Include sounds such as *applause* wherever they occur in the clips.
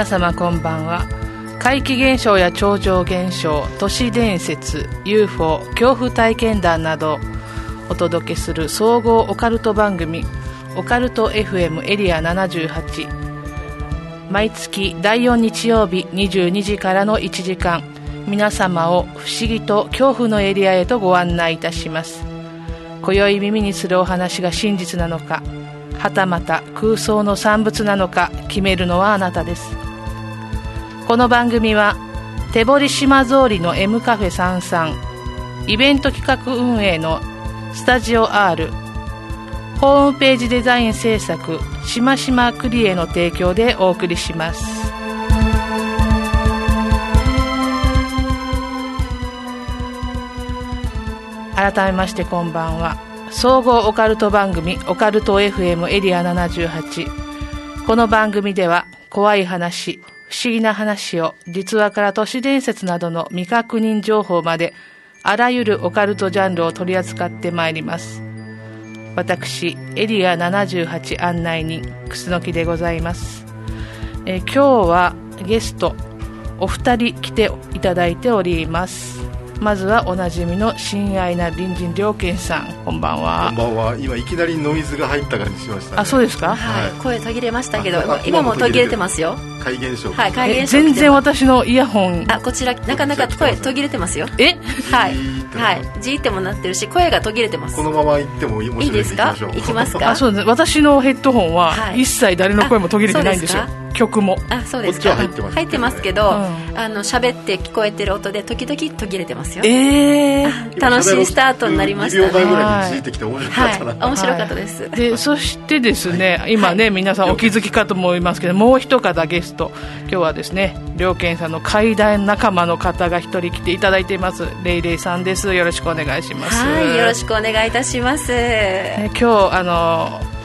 皆様こんばんは。怪奇現象や超常現象都市伝説 UFO 恐怖体験談などお届けする総合オカルト番組オカルト FM エリア78毎月第4日曜日22時からの1時間皆様を不思議と恐怖のエリアへとご案内いたします。今宵耳にするお話が真実なのかはたまた空想の産物なのか決めるのはあなたです。この番組は手堀島通りの M カフェ33イベント企画運営のスタジオ R ホームページデザイン制作しましまクリエの提供でお送りします。改めましてこんばんは。総合オカルト番組オカルト FM エリア78この番組では怖い話不思議な話を実話から都市伝説などの未確認情報まであらゆるオカルトジャンルを取り扱ってまいります。私エリア78案内人くすのきでございます。え今日はゲストお二人来ていただいております。まずはおなじみの親愛な隣人良健さん。こんばんは。こんばんは。今いきなりノイズが入った感じしました、ね、あそうですか？はい、声途切れましたけど今も途切れてますよ。怪現象。はい怪現象全然私のイヤホン。あこちらなかなか声途切れてますよ。え？はい。はい。じーってもなってるし声が途切れてます。このまま行ってもいいですか？行きますか？あそうです。私のヘッドホンは一切誰の声も途切れてないんですよ、曲も。あそうですか。入ってます、入ってますけど、うん、あの喋って聞こえてる音で時々途切れてますよ。ええー、楽しいスタートになりました、ね、2秒前ぐらいについてきて面白かったな、はい、面白かったです、はい、でそしてですね今ね、皆さんお気づきかと思いますけどもう一方ゲスト。今日はですね両健さんの怪談仲間の方が一人来ていただいています。レイレイさんです。よろしくお願いします。はいよろしくお願いいたします、ね、今日あの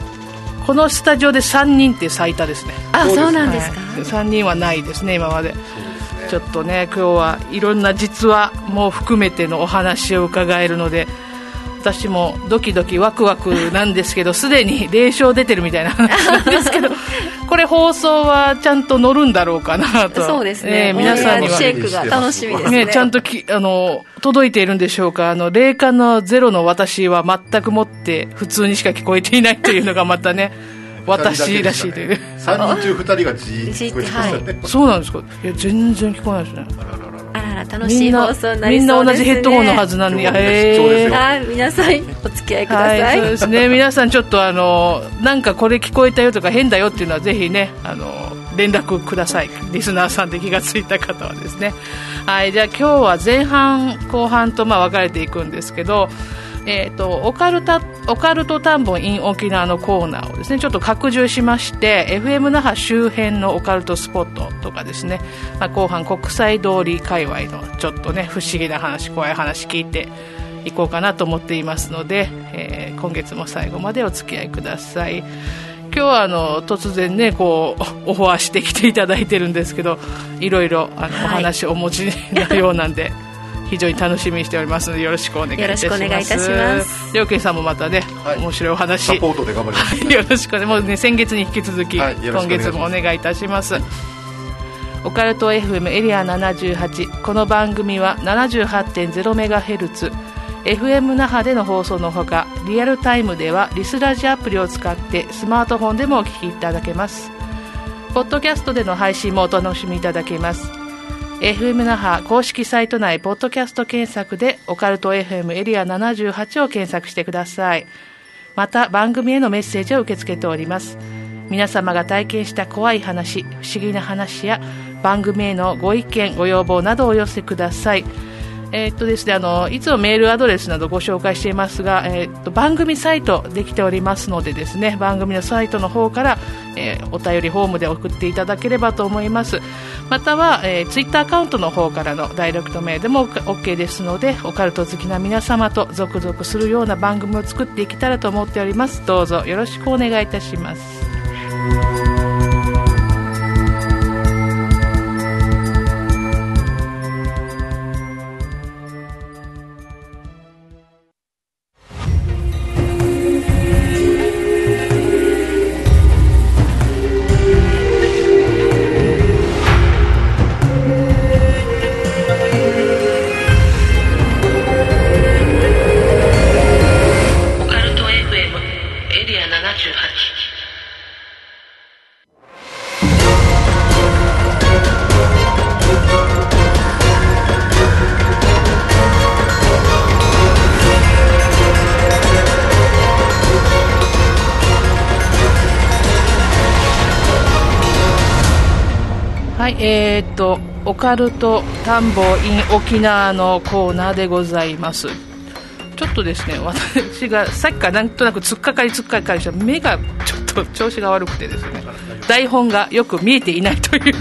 このスタジオで3人って最多ですね。あそうなんですか、はい、3人はないですね今まで。ちょっとね今日はいろんな実話も含めてのお話を伺えるので私もドキドキワクワクなんですけどすでに霊障出てるみたいな。話なんですけど。*laughs* これ放送はちゃんと乗るんだろうかなと。そうですね、えー、皆さんには。チェックが楽しみですね、ね、ちゃんときあの届いているんでしょうか。あの霊感のゼロの私は全くもって普通にしか聞こえていないというのがまたね *laughs* 私らしいという。3人中2人がじーっと聞こえてましたね、はい、そうなんですか。いや全然聞こえないですね。あらら楽しい放送になりそうです、ね、みんな同じヘッドホンのはずなのに、えー、皆さんお付き合いください、はい、そうですね。皆さんちょっとあのなんかこれ聞こえたよとか変だよっていうのはぜひねあの連絡ください。リスナーさんで気が付いた方はですね。はいじゃあ今日は前半後半とまあ分かれていくんですけどえーと、オカルタオカルト探訪 in 沖縄のコーナーをですねちょっと拡充しまして FM 那覇周辺のオカルトスポットとかですね、まあ、後半国際通り界隈のちょっとね不思議な話怖い話聞いていこうかなと思っていますので、えー、今月も最後までお付き合いください。今日はあの突然ねこう *laughs* オファーしてきていただいてるんですけどいろいろあの、お話をお持ちになるようなんで。非常に楽しみにしておりますのでよろしくお願いいたします。よろしくお願いいたします。りょうけんさんもまたね、はい、面白いお話。サポートで頑張ります、よろしくもうね先月に引き続き、はい、今月もお願いいたします。オカルト FM エリア78この番組は 78.0MHz FM 那覇での放送のほかリアルタイムではリスラジアプリを使ってスマートフォンでもお聞きいただけます。ポッドキャストでの配信もお楽しみいただけます FM 那覇公式サイト内ポッドキャスト検索でオカルト FM エリア78を検索してください。また番組へのメッセージを受け付けております。皆様が体験した怖い話不思議な話や番組へのご意見ご要望などをお寄せください。えー、っとですね、あのいつもメールアドレスなどご紹介していますが、えー、っと番組サイトできておりますのでですね番組のサイトの方から、えー、お便りフォームで送っていただければと思います。または、えー、ツイッターアカウントの方からのダイレクトメールでも OK ですのでオカルト好きな皆様と続々するような番組を作っていけたらと思っております。どうぞよろしくお願いいたします。カルト探訪 in 沖縄のコーナーでございます。ちょっとですね私がさっきからなんとなく突っかかり突っかかりした目がちょっと調子が悪くてですね台本がよく見えていないという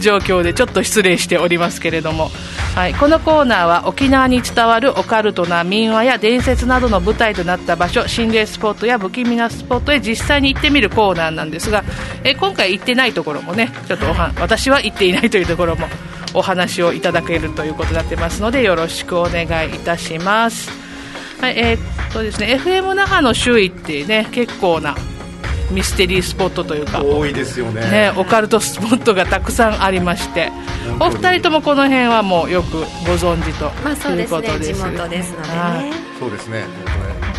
状況でちょっと失礼しておりますけれども、はい、このコーナーは沖縄に伝わるオカルトな民話や伝説などの舞台となった場所心霊スポットや不気味なスポットへ実際に行ってみるコーナーなんですが、え今回行ってないところもねちょっとおは私は行っていないというところもお話をいただけるということになってますのでよろしくお願いいたします。はいえー、っとですね FM 那覇の周囲ってね結構なミステリースポットというか多いですよね。ねオカルトスポットがたくさんありましてお二人ともこの辺はもうよくご存知とまあそうですね地元ですのでね。そうですね。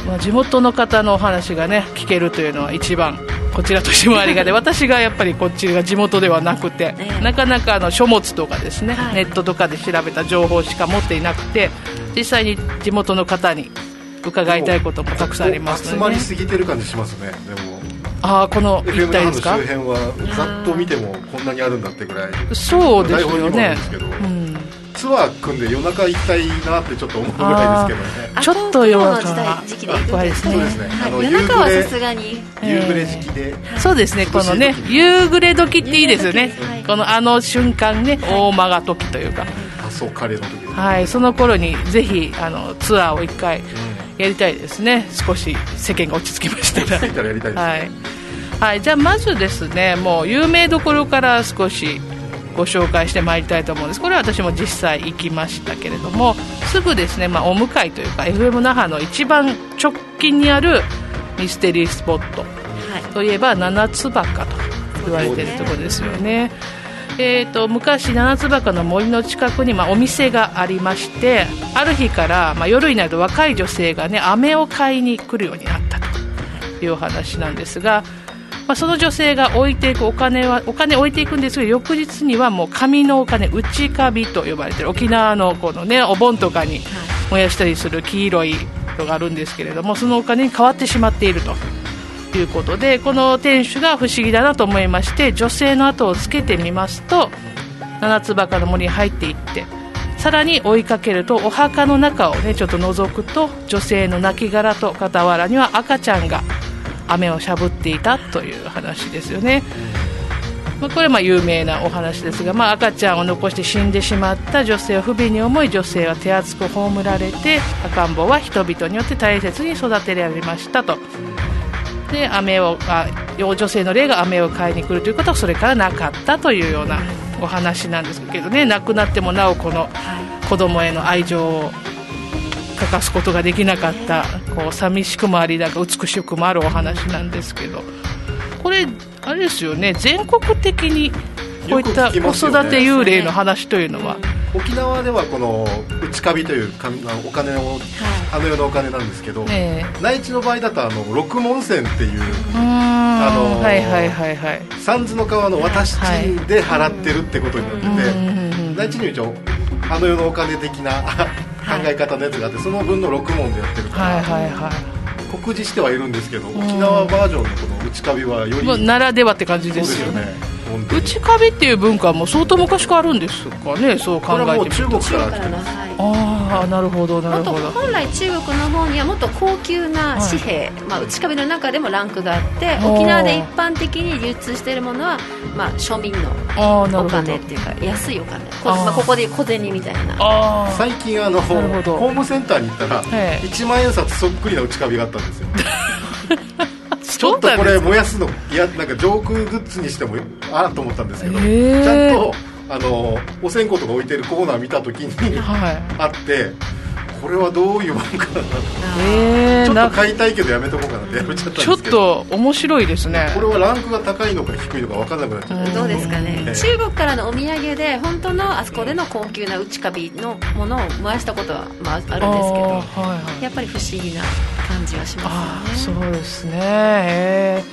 まあ、地元の方のお話がね聞けるというのは一番こちらとしてもありがたい。*laughs* 私がやっぱりこっちが地元ではなくて、なかなかあの書物とかですね、はい、ネットとかで調べた情報しか持っていなくて実際に地元の方に伺いたいこともたくさんありますので、ね、集まりすぎてる感じしますね。でもああこの一帯ですか？周辺はざっと見てもこんなにあるんだってぐらいそうですよね、うん、ツアー組んで夜中行きたいなってちょっと思うぐらいですけどね。ちょっと夜中時期で怖いでですね、あの夜中はさすがに。夕暮れ時期で、そうですねこのね夕暮れ時っていいですよね、このあの瞬間ね大間が時というか、あそうカレーの時。はいその頃にぜひあのツアーを一回、やりたいですね。少し世間が落ち着きましたら。たらやりたいです、ね、はい、はい、じゃあまずですねもう有名どころから少しご紹介してまいりたいと思うんです。これは私も実際行きましたけれどもすぐですね、まあ、お向かいというか FM 那覇の一番直近にあるミステリースポット、はい、といえば七つ葉かと言われているところですよね。えーと、昔七つ葉の森の近くに、まあ、お店がありましてある日から、まあ、夜になると若い女性がね飴を買いに来るようになったというお話なんですが、まあ、その女性が置いていくお金はお金置いていくんですけど翌日にはもう紙のお金内カビと呼ばれてる沖縄のこの、ね、お盆とかに燃やしたりする黄色いのがあるんですけれどもそのお金に変わってしまっていると。ということでこの店主が不思議だなと思いまして女性の後をつけてみますと七つ葉の森に入っていってさらに追いかけるとお墓の中をねちょっと覗くと女性の亡骸と傍らには赤ちゃんが雨をしゃぶっていたという話ですよね。まあ、これはま有名なお話ですが、まあ、赤ちゃんを残して死んでしまった女性を不憫に思い女性は手厚く葬られて赤ん坊は人々によって大切に育てられましたとで飴をあ女性の霊が飴を買いに来るということはそれからなかったというようなお話なんですけどね。亡くなってもなおこの子供への愛情を欠かすことができなかったこう寂しくもありなが美しくもあるお話なんですけど。これあれですよね。全国的にこういった子育て幽霊の話というのは、沖縄ではこの内カビというお金を、はい、あの世のお金なんですけど、えー、内地の場合だとあの六文銭っていうあの、三途の川の渡し賃で払ってるってことになってて、はい、内地に一応あの世のお金的な考え方のやつがあってその分の6問でやってるから、はいはいはい、告示してはいるんですけど沖縄バージョンのこの内カビはよりならではって感じですよね内カビっていう文化はもう相当昔からあるんですかねそう考えてみると。中国から来てます、ああなるほどなるほど。本来中国の方にはもっと高級な紙幣、はい、まあ、内カビの中でもランクがあって沖縄で一般的に流通しているものは、まあ、庶民のお金っていうか安いお金。こ,、まあ、ここで小銭みたいな。最近あのホームセンターに行ったら1万円札そっくりな内カビがあったんですよ *laughs* ちょっとこれ燃やすのいやなんか上空グッズにしてもああと思ったんですけど、ちゃんとあのお線香とか置いてるコーナー見た時に、はい、あってこれはどういうもんかなと、えー、ちょっと買いたいけどやめとこうかなってやめちゃったんですちょっと面白いですね。これはランクが高いのか低いのか分からなくなっちゃった。どうですかね、えー、中国からのお土産で本当のあそこでの高級な内カビのものを燃やしたことは、まあ、あるんですけど、はいはい、やっぱり不思議な感じはしますよねそうですね、え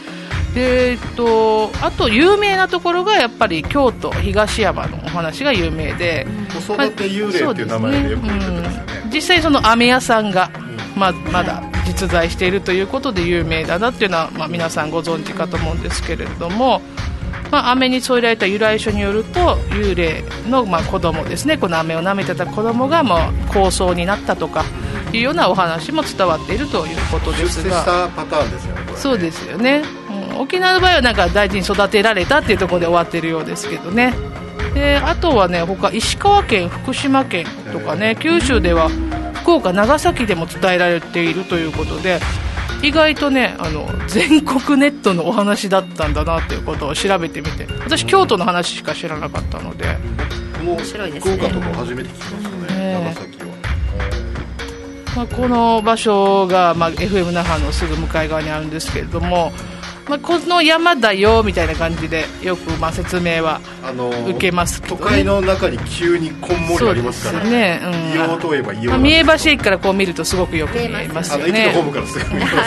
ー。でえっと、あと有名なところがやっぱり京都東山のお話が有名で、子育て幽霊っていう名前でよく言ってますよね、うん、実際その飴屋さんが、ままだ実在しているということで有名だなっていうのは、まあ、皆さんご存知かと思うんですけれどもまあ、飴に添えられた由来書によると幽霊のまあ子供ですね。この飴を舐めてた子供がまあ高僧になったとかいうようなお話も伝わっているということですが。パターンですよねそうですよね、うん、沖縄の場合はなんか大事に育てられたっていうところで終わってるようですけどね。であとはね他石川県福島県とかね九州では福岡長崎でも伝えられているということで意外とねあの全国ネットのお話だったんだなっていうことを調べてみて。私京都の話しか知らなかったので。面白いですね福岡とか初めて聞きましたね、長崎。は、まあ、この場所が、まあ、FM 那覇のすぐ向かい側にあるんですけれどもまあ、この山だよみたいな感じでよくまあ説明は受けますけど、ね、都会の中に急にこんもりありますからね。ね、うん、硫黄といえば硫黄、まあ、三重橋駅からこう見るとすごくよく見えますよね。駅のホームからすぐ見えますよね、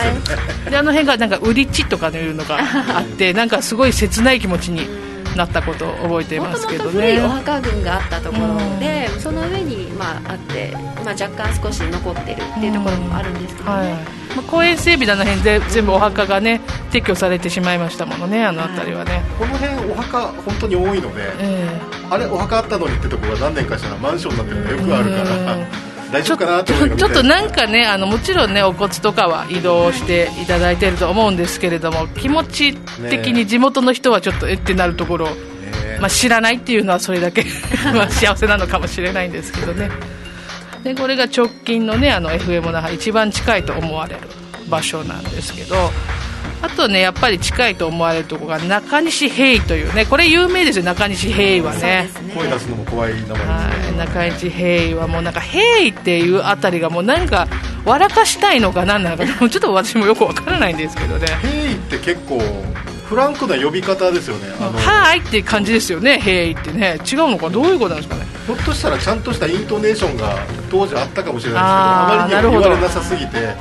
はい、であの辺がなんか売り地とかいうのがあってなんかすごい切ない気持ちになったことを覚えていますけどね。古いお墓群があったところで、うん、その上に、まあ、あって、まあ、若干少し残ってるっていうところもあるんですけどね、うん。はい。まあ、公園整備の辺で全部お墓がね撤去されてしまいましたものねあの辺りはね、はい、この辺お墓本当に多いので、えー、あれお墓あったのにってところが何年かしたらマンションになってるのがよくあるから大丈夫かなちょちょっとなんかねあのもちろんねお骨とかは移動していただいてると思うんですけれども気持ち的に地元の人はちょっとえってなるところ、まあ、知らないっていうのはそれだけ *laughs* まあ幸せなのかもしれないんですけどね。でこれが直近のねあの FM 那覇一番近いと思われる場所なんですけどあとねやっぱり近いと思われるところが中西平というねこれ有名ですよ中西平はね。声出すのも怖い名前ですね、はい、中西平はもうなんか平っていうあたりがもうなんか笑かしたいのか何なのかちょっと私もよくわからないんですけどね。平って結構フランクな呼び方ですよね。はいって感じですよね。平イってね。違うのかどういうことなんですかね？ひょっとしたらちゃんとしたイントネーションが当時あったかもしれないですけどあまりにも言われなさすぎて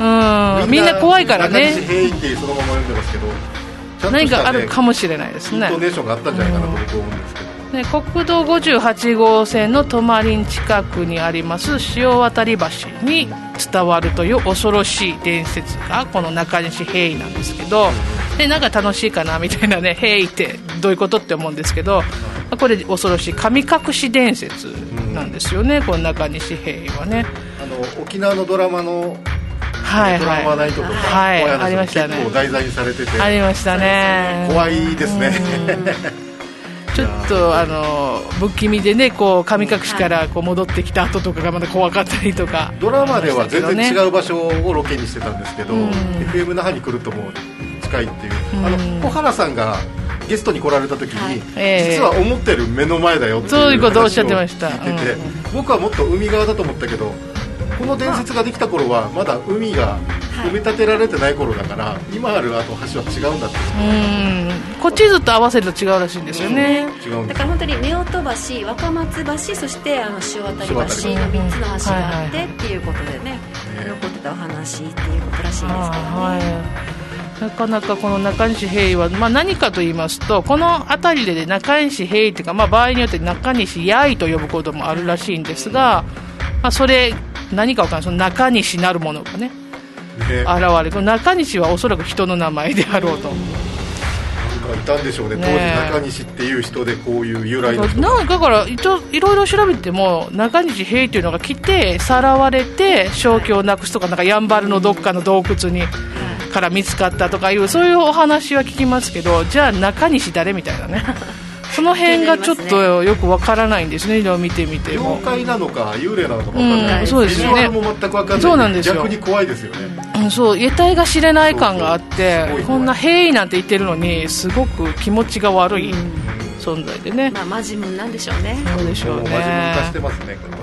みんな怖いからね。平イってそのまま読んでますけど何かあるかもしれないですね。イントネーションがあったんじゃないかなと僕は思うんですけど。ね、国道58号線の泊まり近くにあります潮渡橋に伝わるという恐ろしい伝説がこの中西平井なんですけどでなんか楽しいかなみたいなね *laughs* 平井ってどういうことって思うんですけどこれ恐ろしい神隠し伝説なんですよね、この中西平井はね。あの沖縄のドラマのはいはい、ドラマナイトとか、はい、ありましたね。結構題材にされてて。ありましたね。怖いですねちょっとあの不気味でねこう神隠しからこう戻ってきた後とかがまだ怖かったりとか、ドラマでは全然違う場所をロケにしてたんですけど、うん、FM 那覇に来るともう近いっていう、うん、あの小原さんがゲストに来られた時に、はい。えー、実は思ってる目の前だよっていうことをおっしゃってました、うん、僕はもっと海側だと思ったけどこの伝説ができた頃はまだ海が埋め立てられてない頃だから、はい、今あるあと橋は違うんだって。うん。こっちずっと合わせると違うらしいんですよね、うん、だから本当に夫婦橋若松橋そしてあの潮渡橋の3つの橋があってっていうことでね、残ってたお話っていうことらしいんですけどね、はい。なかなかこの中西平井は、まあ、何かと言いますとこの辺りで、ね、中西平井というか、まあ、場合によって中西八重と呼ぶこともあるらしいんですが、まあ、それ何か分からない。その中西なるものがね。現れる中西はおそらく人の名前であろうと。いたんでしょうね、当時中西っていう人でこういう由来の人。なんだから一応いろいろ調べても中西平っていうのが来てさらわれて正気をなくすとかなんかやんばるのどっかの洞窟にから見つかったとかいうそういうお話は聞きますけどじゃあ中西誰みたいなねその辺がちょっとよくわからないんですね、見てみても。妖怪なのか、幽霊なのか分からない、うん、そうですね。も全く分かんない。そうなんですよ。逆に怖いですよね。うん、そう、得体が知れない感があって、こんな平易なんて言ってるのに、すごく気持ちが悪い存在でね。まあ、マジムンなんでしょうね。そうでしょうね。マジムン化してますね、これ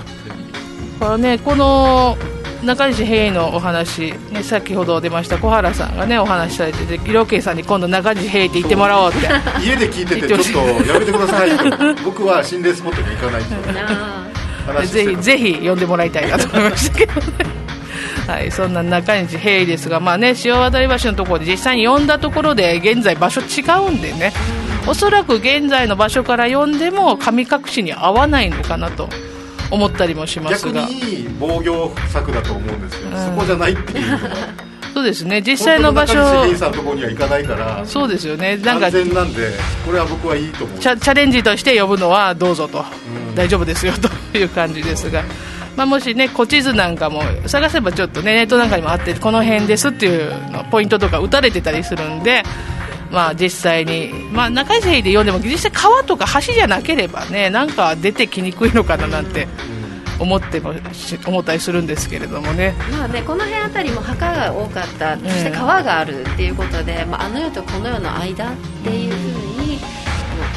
からね、この、中西平のお話、ね、先ほど出ました小原さんがねお話しされてて色気さんに今度中西平って言ってもらおうって。家で聞いててちょっとやめてください。僕は心霊スポットに行かないと *laughs* ぜひぜひ呼んでもらいたいなと思いましたけど。ね *laughs* はい、そんな中西平ですが、まあね、潮渡橋のところで実際に呼んだところで現在場所違うんでね。おそらく現在の場所から呼んでも神隠しに合わないのかなと思ったりもしますが。逆に防御策だと思うんですよ、うん、そこじゃないっていうのは *laughs* そうですね。実際の場所。さんのところには行かないからそうですよね。なんか安全なんでこれは僕はいいと思う。チャチャレンジとして呼ぶのはどうぞと、うん、大丈夫ですよという感じですが、まあ、もしね古地図なんかも探せばちょっとねネットなんかにもあってこの辺ですっていうのポイントとか打たれてたりするんでまあ、実際に、まあ、中井生で読んでも実際川とか橋じゃなければねなんか出てきにくいのかななんて思っても思ったりするんですけれどもね,、まあね、この辺あたりも墓が多かったそして川があるっていうことで、まあ、あの世とこの世の間っていうふうに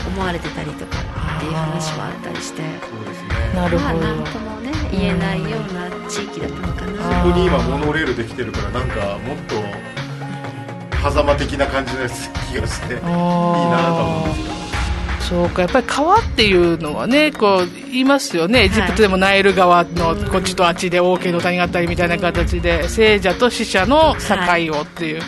思われてたりとかっていう話もあったりして。そうですねなるほど、まあ、なんともね言えないような地域だったのかな、そこに今モノレールできてるからなんかもっと狭間的な感じの気がしていいなと思うんですけど。そうかやっぱり川っていうのはねこう言いますよね。エジプトでもナイル川のこっちとあっちで王家の谷があったりみたいな形で聖者と死者の境をっていう、はい、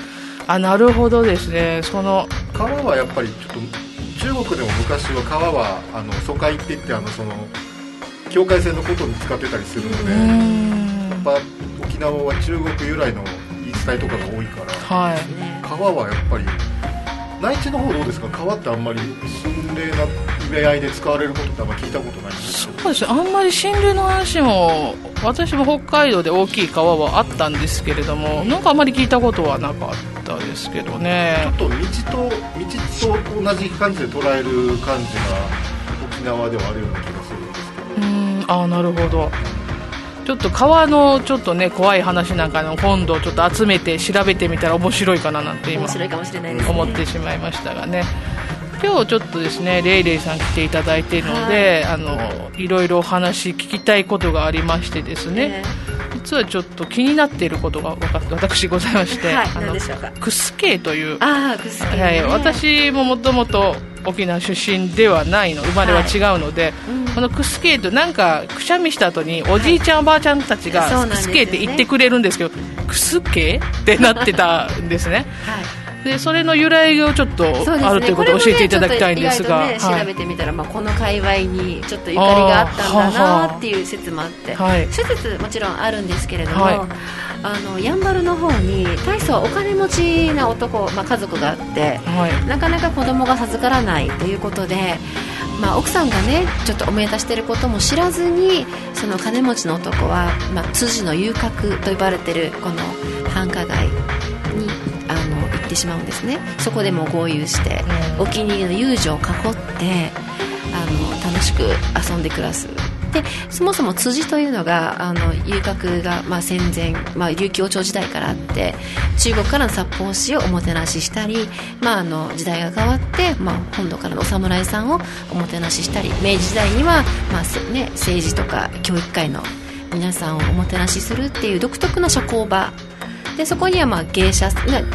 あなるほどですね。その川はやっぱりちょっと中国でも昔は川はあの疎開って言ってあのその境界線のことに使ってたりするのでやっぱ沖縄は中国由来の言い伝えとかが多いから、はい、川はやっぱり内地の方どうですか？川ってあんまり心霊な意味合いで使われることってあんま聞いたことないんですそうです。あんまり心霊の話も私も北海道で大きい川はあったんですけれどもなんかあんまり聞いたことはなかったですけどね。ちょっと道と道と同じ感じで捉える感じが沖縄ではあるような気がするんですけど。うん。ああなるほどちょっと川のちょっとね怖い話なんかの今度ちょっと集めて調べてみたら面白いかななんて今思ってしまいましたがね。今日ちょっとですねレイレイさん来ていただいているので、はい、あのいろいろお話聞きたいことがありましてですね、実はちょっと気になっていることが分かって私ございまして、はい、あのクスケというあね、はい、私ももともと沖縄出身ではないの生まれは違うので、はいうん、このクスケートなんかくしゃみした後におじいちゃん、おばあちゃんたちがクスケーって言ってくれるんですけど、クスケってなってたんですね。はいでそれの由来をちょっとあるということを教えていただきたいんですが、ね、調べてみたら、まあ、この界隈にちょっとゆかりがあったんだなっていう説もあって、はい、諸説もちろんあるんですけれども、はい、あのやんばるの方に大層お金持ちな男、まあ、家族があって、はい、なかなか子供が授からないということで。まあ、奥さんがねちょっとおめでたしてることも知らずにその金持ちの男は、まあ、辻の遊郭と呼ばれてるこの繁華街にってしまうんですね。そこでも合流してお気に入りの遊女を囲ってあの楽しく遊んで暮らす。でそもそも辻というのがあの遊郭が、まあ、戦前、まあ、琉球王朝時代からあって中国からの札幌市をおもてなししたり、まあ、あの時代が変わって、まあ、本土からのお侍さんをおもてなししたり明治時代には、まあね、政治とか教育界の皆さんをおもてなしするっていう独特な社交場でそこにはまあ芸者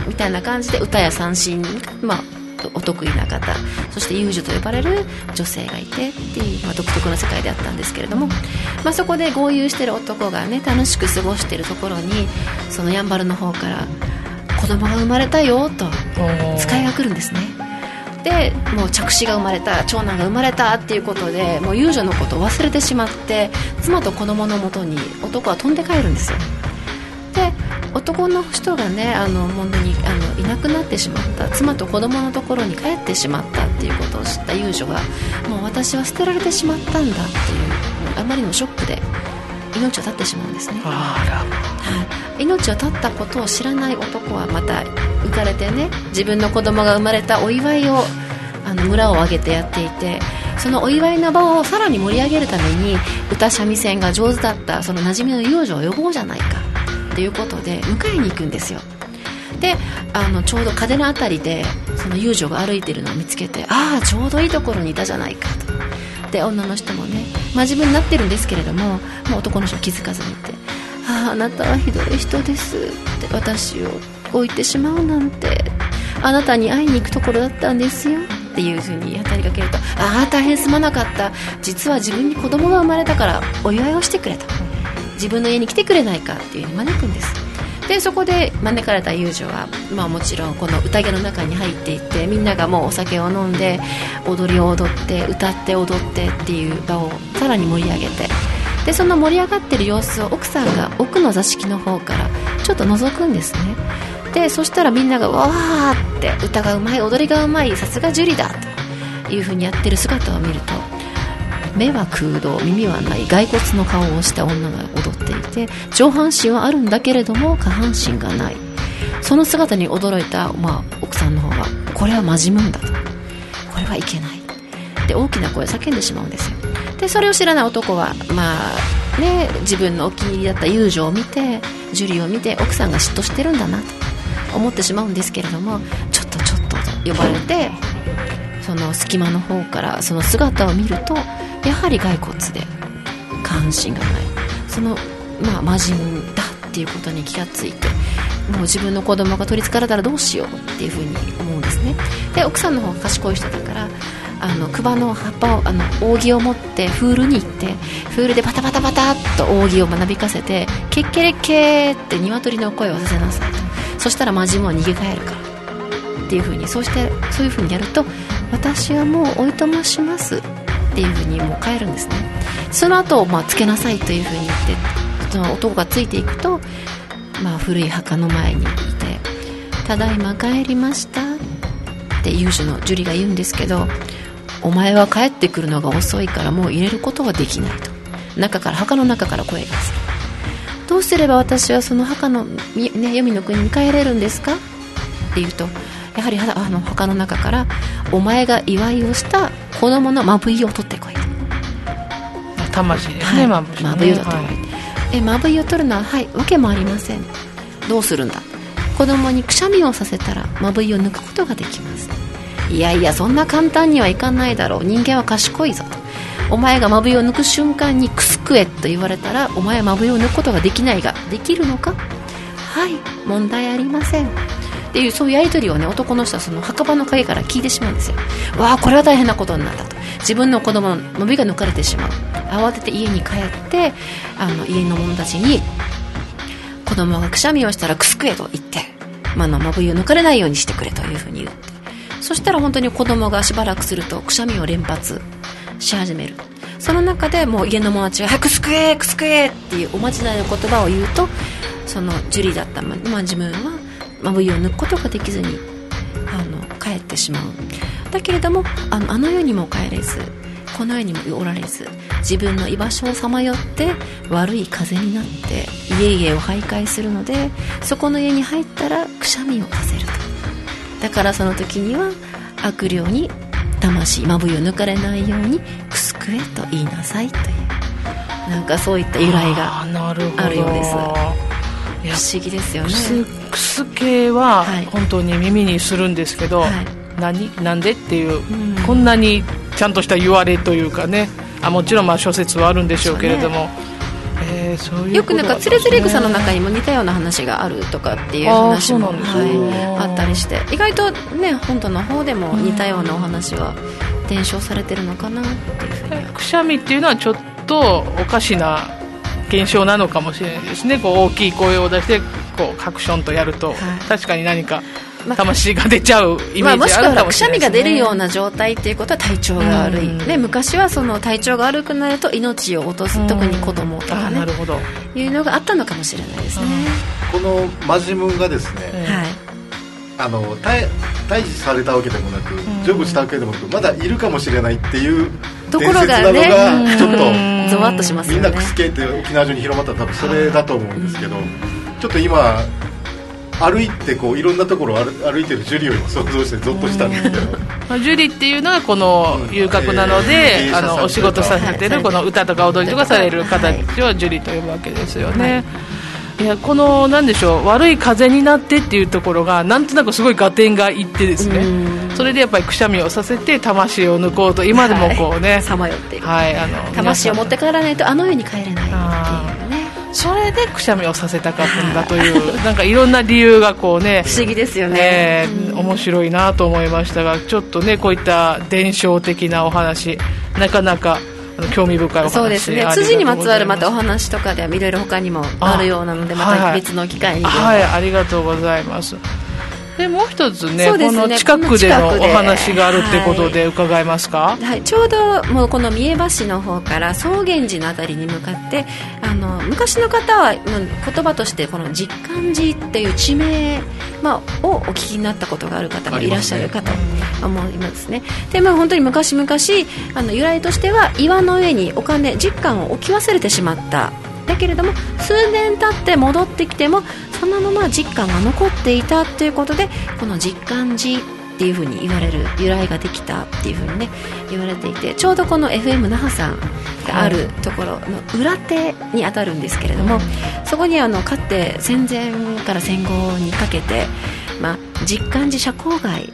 みたいな感じで歌や三振まあ、お得意な方そして遊女と呼ばれる女性がいてっていう、まあ、独特な世界であったんですけれども、まあ、そこで合流してる男がね楽しく過ごしてるところにそのやんばるの方から子供が生まれたよと使いが来るんですね。でもう着子が生まれた長男が生まれたっていうことでもう遊女のことを忘れてしまって妻と子供のもとに男は飛んで帰るんですよ。で男の人がねあの本当にあのいなくなってしまった。妻と子供のところに帰ってしまったっていうことを知った遊女がもう私は捨てられてしまったんだっていうあまりのショックで命を絶ってしまうんですね、はい、命を絶ったことを知らない男はまた浮かれてね自分の子供が生まれたお祝いをあの村を挙げてやっていてそのお祝いの場をさらに盛り上げるために歌三味線が上手だったその馴染みの遊女を呼ぼうじゃないかっていうことで迎えに行くんですよ。であのちょうど風の辺りでその遊女が歩いてるのを見つけてああちょうどいいところにいたじゃないかと。で女の人もね真面目になってるんですけれどももう男の人気づかずにいて「あああなたはひどい人です」って私を置いてしまうなんてあなたに会いに行くところだったんですよっていうふうに語りかけると「ああ大変すまなかった。実は自分に子供が生まれたからお祝いをしてくれ」と。自分の家に来てくれないかっていうふうに招くんです。でそこで招かれた遊女は、まあ、もちろんこの宴の中に入っていってみんながもうお酒を飲んで踊りを踊って歌って踊ってっていう場をさらに盛り上げてでその盛り上がってる様子を奥さんが奥の座敷の方からちょっと覗くんですね。でそしたらみんながわーって歌がうまい踊りがうまいさすが樹里だという風にやってる姿を見ると目は空洞耳はない骸骨の顔をした女が踊っていて上半身はあるんだけれども下半身がない。その姿に驚いた、まあ、奥さんの方はこれはまじむんだと。これはいけない。で大きな声叫んでしまうんですよ。でそれを知らない男はまあね自分のお気に入りだった遊女を見て樹里を見て奥さんが嫉妬してるんだなと思ってしまうんですけれどもちょっとちょっとと呼ばれてその隙間の方からその姿を見るとやはり骸骨で下半身がない。そのまあ魔人だっていうことに気がついてもう自分の子供が取りつかれたらどうしようっていうふうに思うんですね。で奥さんの方が賢い人だからあのクバの葉っぱをあの扇を持ってフールに行ってフールでパタパタパタっと扇を学びかせてケッケレッケーって鶏の声をさせなさいと。そしたらマジも逃げ帰るからっていうふうにそうしてそういうふうにやると私はもうおいとまします。っていうふうにもう帰るんですね。その後、まあつけなさいというふうに言ってその男がついていくと、まあ、古い墓の前にいて「ただいま帰りました」って遊女の樹里が言うんですけどお前は帰ってくるのが遅いからもう入れることはできないと。中から墓の中から声がするどうすれば私はその墓の、ね、黄泉の国に帰れるんですか？って言うとやはりあの墓の中からお前が祝いをした子供のまぶいを取ってこい魂ですね、はい、まぶいを取ってこい、はい、えまぶいを取るのははい訳もありません。どうするんだ？子供にくしゃみをさせたらまぶいを抜くことができます。いやいやそんな簡単にはいかないだろう。人間は賢いぞと。お前がまぶいを抜く瞬間にくすくえと言われたらお前はまぶいを抜くことができないができるのか？はい問題ありませんっていうそういうやり取りをね男の人はその墓場の陰から聞いてしまうんですよ。わあこれは大変なことになったと。自分の子供のまぶいが抜かれてしまう。慌てて家に帰ってあの家の者たちに子供がくしゃみをしたらくすくえと言って、まあのまぶいを抜かれないようにしてくれというふうに言って。そしたら本当に子供がしばらくするとくしゃみを連発し始める。その中でもう家の友達が「早くえくすくえ!」っていうおまじないの言葉を言うとそのジュリーだったまあ、自分はまぶいを抜くことができずにあの帰ってしまう。だけれどもあのあの世にも帰れずこの世にもおられず自分の居場所をさまよって悪い風になって家々を徘徊するのでそこの家に入ったらくしゃみをさせると。だからその時には悪霊に魂まぶいを抜かれないようにくすくえと言いなさいという。なんかそういった由来があるようです不思議ですよね。くす系は本当に耳にするんですけど、はい、何？なんでっていう、うん、こんなにちゃんとした言われというかね。あもちろんまあ諸説はあるんでしょうけれども、えういうよくなんかつれづれ草の中にも似たような話があるとかっていう話もはい、あったりして。意外とね本土の方でも似たようなお話は伝承されてるのかなっていうふうにくしゃみっていうのはちょっとおかしな現象なのかもしれないですね。こう大きい声を出してこうカクションとやると、はい、確かに何か魂が出ちゃうイメージあるかもしれない、ね、まあ、もしくはくしゃみが出るような状態っていうことは体調が悪い、で昔はその体調が悪くなると命を落とす特に子供とかね。なるほど。いうのがあったのかもしれないですね。このマジムンがですね、はいあの退退治されたわけでもなく成仏したわけでもなくまだいるかもしれないっていう伝説なのがちょっとゾワッとしますみんなくすけって沖縄中に広まったら多分それだと思うんですけどちょっと今歩いてこういろんなところを歩いてるジュリを想像してゾッとしたんですけど。ジュリっていうのはこの遊郭なので、あのお仕事させてるこの歌とか踊りとかされる方をジュリと呼ぶわけですよね、いやこのなんでしょう悪い風になってっていうところがなんとなくすごい合点がいってですね。それでやっぱりくしゃみをさせて魂を抜こうと今でもこうね。さまよっている、はい、あの魂を持って帰らないとあの世に帰れないっていうね。それでくしゃみをさせたかったんだというなんかいろんな理由がこうね *laughs* 不思議ですよね、えー、面白いなと思いましたがちょっとねこういった伝承的なお話なかなか興味深いそうですね。辻にまつわるまたお話とかではいろいろ他にもあるようなのでまた別の機会に。はいありがとうございますでもう一つね、ね、この近くでのお話があるってことで伺えますか、はい、はい、ちょうどもうこの三重橋の方から草原寺の辺りに向かってあの昔の方は言葉としてこの実感寺っていう地名、まあ、をお聞きになったことがある方がいらっしゃるかと思いますね。で、まあ、本当に昔々あの由来としては岩の上にお金実感を置き忘れてしまった。だけれども数年経って戻ってきてもそのまま実感が残っていたということでこの実感寺っていうふうに言われる由来ができたっていうふうにね言われていてちょうどこの FM 那覇さんがあるところの裏手にあたるんですけれども、そこにあのかつて戦前から戦後にかけて、まあ、実感寺社交街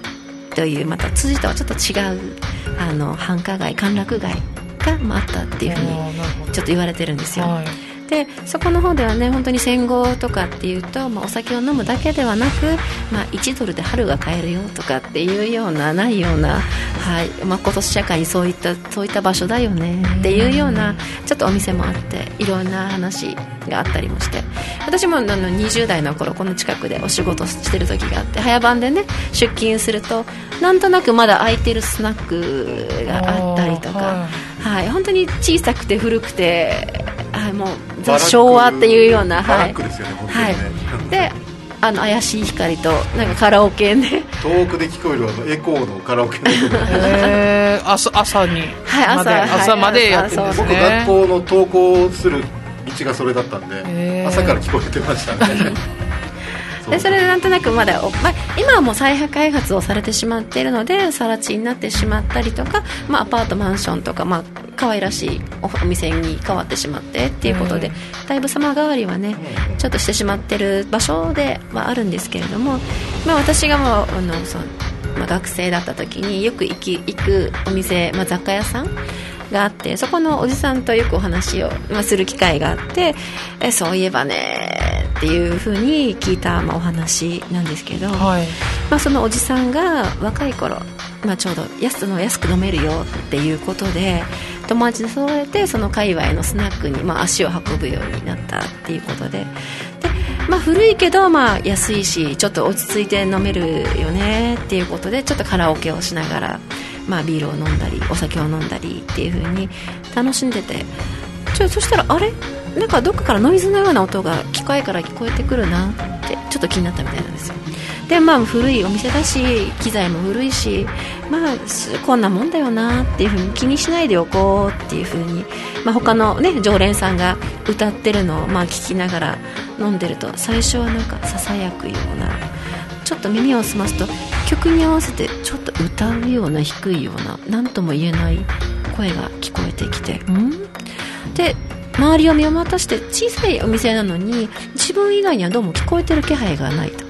というまた通じとはちょっと違うあの繁華街歓楽街が、まあ、あったっていうふうにちょっと言われてるんですよ。はいでそこの方ではね本当に戦後とかっていうと、まあ、お酒を飲むだけではなく、まあ、1ドルで春が買えるよとかっていうようなないような、はいまあ、今年社会にそういったそういった場所だよねっていうようなちょっとお店もあっていろんな話があったりもして。私もあの20代の頃この近くでお仕事してる時があって早番でね出勤するとなんとなくまだ空いてるスナックがあったりとか、はい、本当に小さくて古くてはい、もうザ・昭和っていうような、はい、ですよね、はい、であの怪しい光となんかカラオケで。遠くで聞こえるあのエコーのカラオケのへ *laughs* え朝朝にはい朝朝までやってるんですね。僕学校の登校する道がそれだったんで朝から聞こえてましたね *laughs* でそれでなんとなくまだ、まあ、今はもう再開発をされてしまっているので更地になってしまったりとか、まあ、アパートマンションとか、まあ可愛らしいお店に変わってしまってっていうことで、だいぶ様変わりはねちょっとしてしまってる場所ではあるんですけれども、まあ、私がもうあのその、まあ、学生だった時によく行き行くお店、まあ、雑貨屋さんがあってそこのおじさんとよくお話を、まあ、する機会があってえそういえばねっていうふうに聞いた、まあ、お話なんですけど、はい、まあ、そのおじさんが若い頃、まあ、ちょうど安の安く飲めるよっていうことで友達に誘われてその界隈のスナックに、まあ、足を運ぶようになったっていうことで。で、まあ、古いけど、まあ、安いしちょっと落ち着いて飲めるよねっていうことでちょっとカラオケをしながら、まあ、ビールを飲んだりお酒を飲んだりっていう風に楽しんでて。ちょそしたらあれ？なんかどっかからノイズのような音が機械から聞こえてくるなってちょっと気になったみたいなんですよ。でまあ古いお店だし機材も古いしまあこんなもんだよなっていうふうに気にしないでおこうっていうふうに、まあ、他のね常連さんが歌ってるのをまあ聞きながら飲んでると最初はなんかささやくようなちょっと耳を澄ますと曲に合わせてちょっと歌うような低いような何とも言えない声が聞こえてきてん？で周りを見渡して小さいお店なのに自分以外にはどうも聞こえてる気配がないと。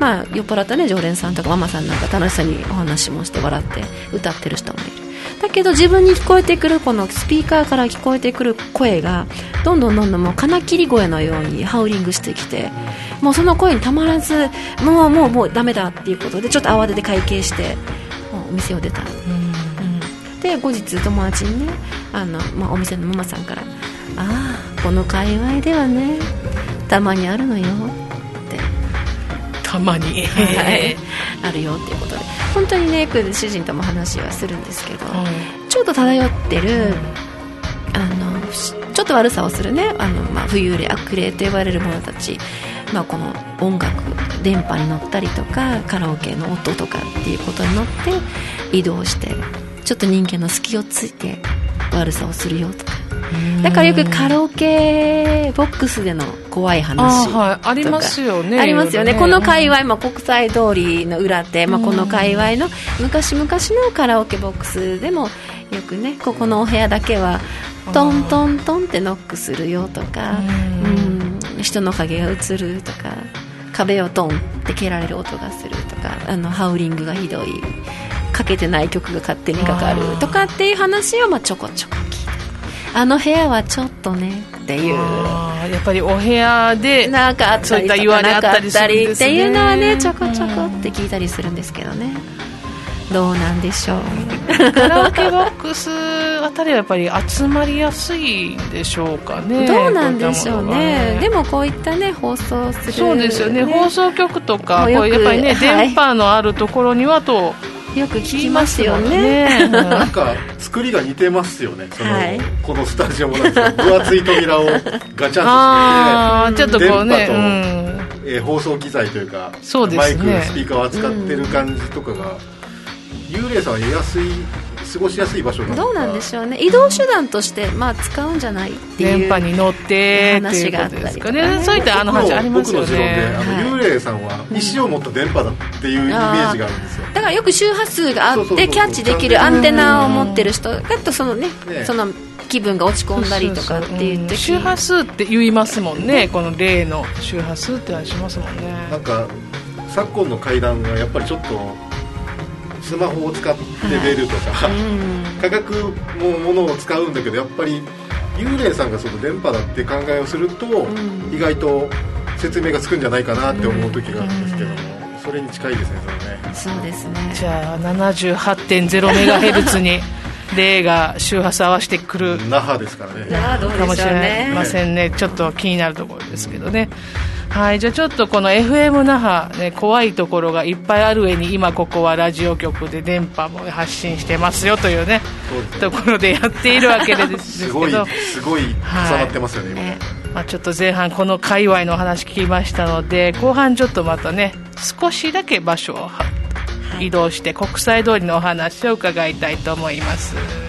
まあ、酔っ払ったね常連さんとかママさんなんか楽しそうにお話もして笑って歌ってる人もいる。だけど自分に聞こえてくるこのスピーカーから聞こえてくる声がどんどんどんどんもう金切り声のようにハウリングしてきてもうその声にたまらずもうもうもうダメだっていうことでちょっと慌てて会計してもうお店を出た、うん、で後日友達にねあの、まあ、お店のママさんから「ああこの界隈ではねたまにあるのよ」たまに、*laughs* はい、あるよっていうことで。本当にね主人とも話はするんですけど、ちょっと漂ってるあのちょっと悪さをするね。あの、まあ、冬霊悪霊と呼ばれる者たち、まあ、この音楽電波に乗ったりとかカラオケの音とかっていうことに乗って移動してちょっと人間の隙をついて悪さをするよと。かだからよくカラオケボックスでの怖い話あ,、はい、ありますよね。ありますよね、この界隈、まあ、国際通りの裏手、まあ、この界隈の昔々のカラオケボックスでもよくねここのお部屋だけはトントントンってノックするよとかうん。人の影が映るとか壁をトンって蹴られる音がするとかあのハウリングがひどいかけてない曲が勝手にかかるとかっていう話をまあちょこちょこあの部屋はちょっとねっていう。やっぱりお部屋でなんかあったりとかなかったりっていうのはねちょこちょこって聞いたりするんですけどね。どうなんでしょう。カラオケボックスあたりはやっぱり集まりやすいんでしょうかね。どうなんでしょうね、ね、でもこういったね放送する、そうですよね。放送局とかこうやっぱりね、はい、電波のあるところにはとよく聞きますよね。なんか作りが似てますよね。その、はい、このスタジオもなんです分厚い扉をガチャンとして。あちょっとこうね、うん、えー、放送機材というかそうです、ね、マイクスピーカーを扱ってる感じとかが、うん、幽霊さんは安い過ごしやすい場所どうなんでしょうね。移動手段として、まあ、使うんじゃないっていう電波に乗って話があったりとかね。そういったあの話ありますよね。僕の持論であの、幽霊さんは石を持った電波だっていうイメージがあるんですよだからよく周波数があってキャッチできるアンテナを持ってる人だとそのねその気分が落ち込んだりとかっていう時。周波数って言いますもんね。この例の周波数って話しますもんね。なんか昨今の階段がやっぱりちょっとスマホを使って出るとか、はい、価格もものを使うんだけどやっぱり幽霊さんがその電波だって考えをすると、意外と説明がつくんじゃないかなって思う時があるんですけども、それに近いですねそね。そうですねじゃあ78.0メガヘルツに *laughs* 例が周波数合わせてくる那覇ですからね。かもしれませんね。ちょっと気になるところですけどね。はいじゃあちょっとこの FM 那覇、ね、怖いところがいっぱいある上に今ここはラジオ局で電波も発信してますよというねところでやっているわけですけど。すごい重なってますよね、はい、まあ、ちょっと前半この界隈の話聞きましたので後半ちょっとまたね少しだけ場所を移動して国際通りのお話を伺いたいと思います。